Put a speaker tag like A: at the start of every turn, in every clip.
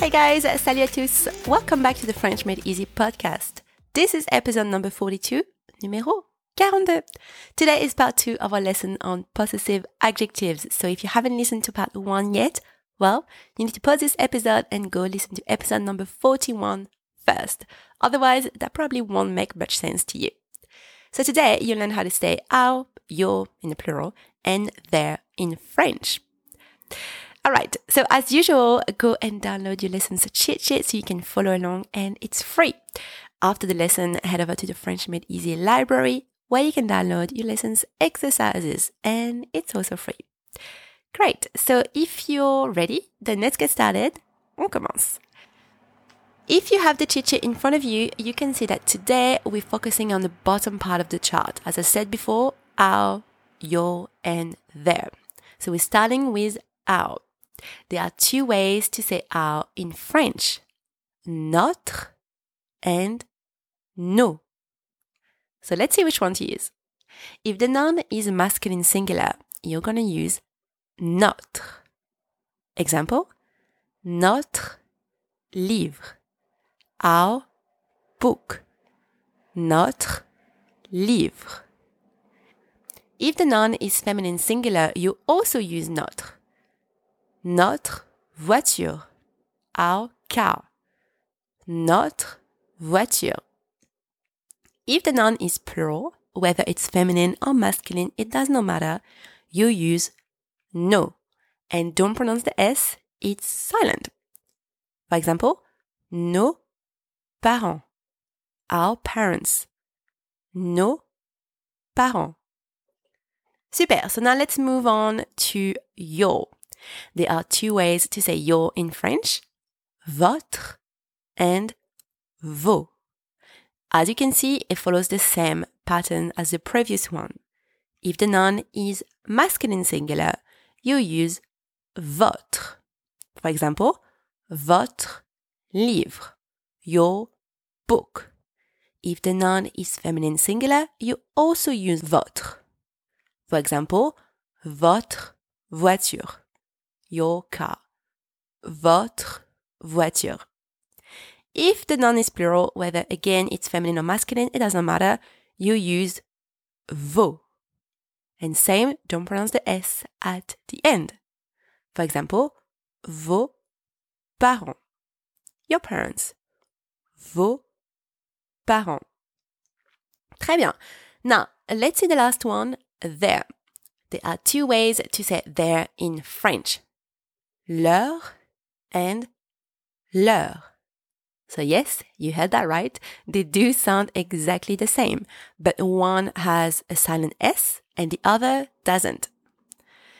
A: Hey guys, salut à tous. Welcome back to the French Made Easy podcast. This is episode number 42, numéro 42. Today is part two of our lesson on possessive adjectives. So if you haven't listened to part one yet, well, you need to pause this episode and go listen to episode number 41 first. Otherwise, that probably won't make much sense to you. So today you'll learn how to say our, your in the plural, and their in French. All right. So as usual, go and download your lessons cheat sheet so you can follow along and it's free. After the lesson, head over to the French Made Easy library where you can download your lessons exercises and it's also free. Great. So if you're ready, then let's get started. On commence. If you have the cheat sheet in front of you, you can see that today we're focusing on the bottom part of the chart. As I said before, our, your, and their. So we're starting with our. There are two ways to say our in French notre and nos. So let's see which one to use. If the noun is masculine singular, you're going to use notre. Example Notre livre. Our book. Notre livre. If the noun is feminine singular, you also use notre notre voiture, our car, notre voiture. If the noun is plural, whether it's feminine or masculine, it does not matter. You use no and don't pronounce the S, it's silent. For example, nos parents, our parents, nos parents. Super. So now let's move on to your. There are two ways to say your in French votre and vos. As you can see, it follows the same pattern as the previous one. If the noun is masculine singular, you use votre. For example, votre livre, your book. If the noun is feminine singular, you also use votre. For example, votre voiture, your car, votre voiture. If the noun is plural, whether again it's feminine or masculine, it doesn't matter, you use vos. And same, don't pronounce the S at the end. For example, vos parents, your parents, vos parents. Très bien. Now, let's see the last one, their. There are two ways to say their in French leur and leurs. So, yes, you heard that right. They do sound exactly the same, but one has a silent S and the other doesn't.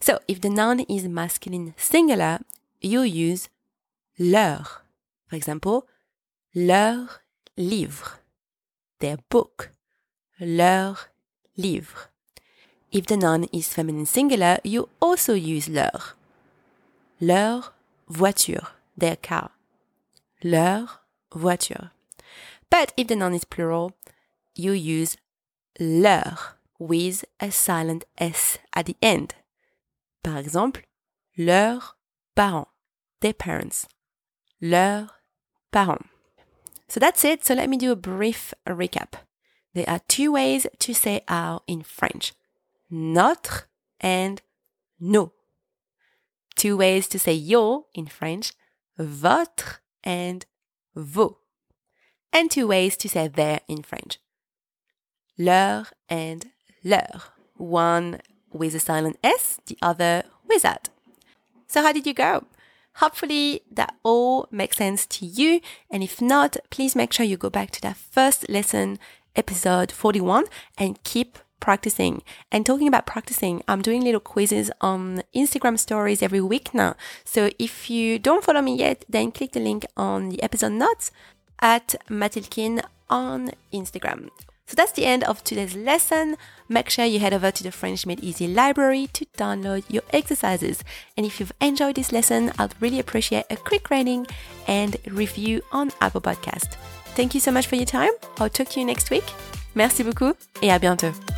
A: So, if the noun is masculine singular, you use leur. For example, leur livre, their book, leur livre. If the noun is feminine singular, you also use leur. Leur voiture, their car. Leur voiture. But if the noun is plural, you use leur with a silent S at the end. Par exemple, leurs parents, their parents. Leurs parents. So that's it. So let me do a brief recap. There are two ways to say our in French notre and nos. Two ways to say your in French, votre and vos. And two ways to say their in French, leur and leurs. One with a silent S, the other without. So how did you go? Hopefully that all makes sense to you. And if not, please make sure you go back to that first lesson, episode 41, and keep practicing. And talking about practicing, I'm doing little quizzes on Instagram stories every week now. So if you don't follow me yet, then click the link on the episode notes at Mathildekien on Instagram. So that's the end of today's lesson. Make sure you head over to the French Made Easy library to download your exercises. And if you've enjoyed this lesson, I'd really appreciate a quick rating and review on Apple Podcast. Thank you so much for your time. I'll talk to you next week. Merci beaucoup et à bientôt.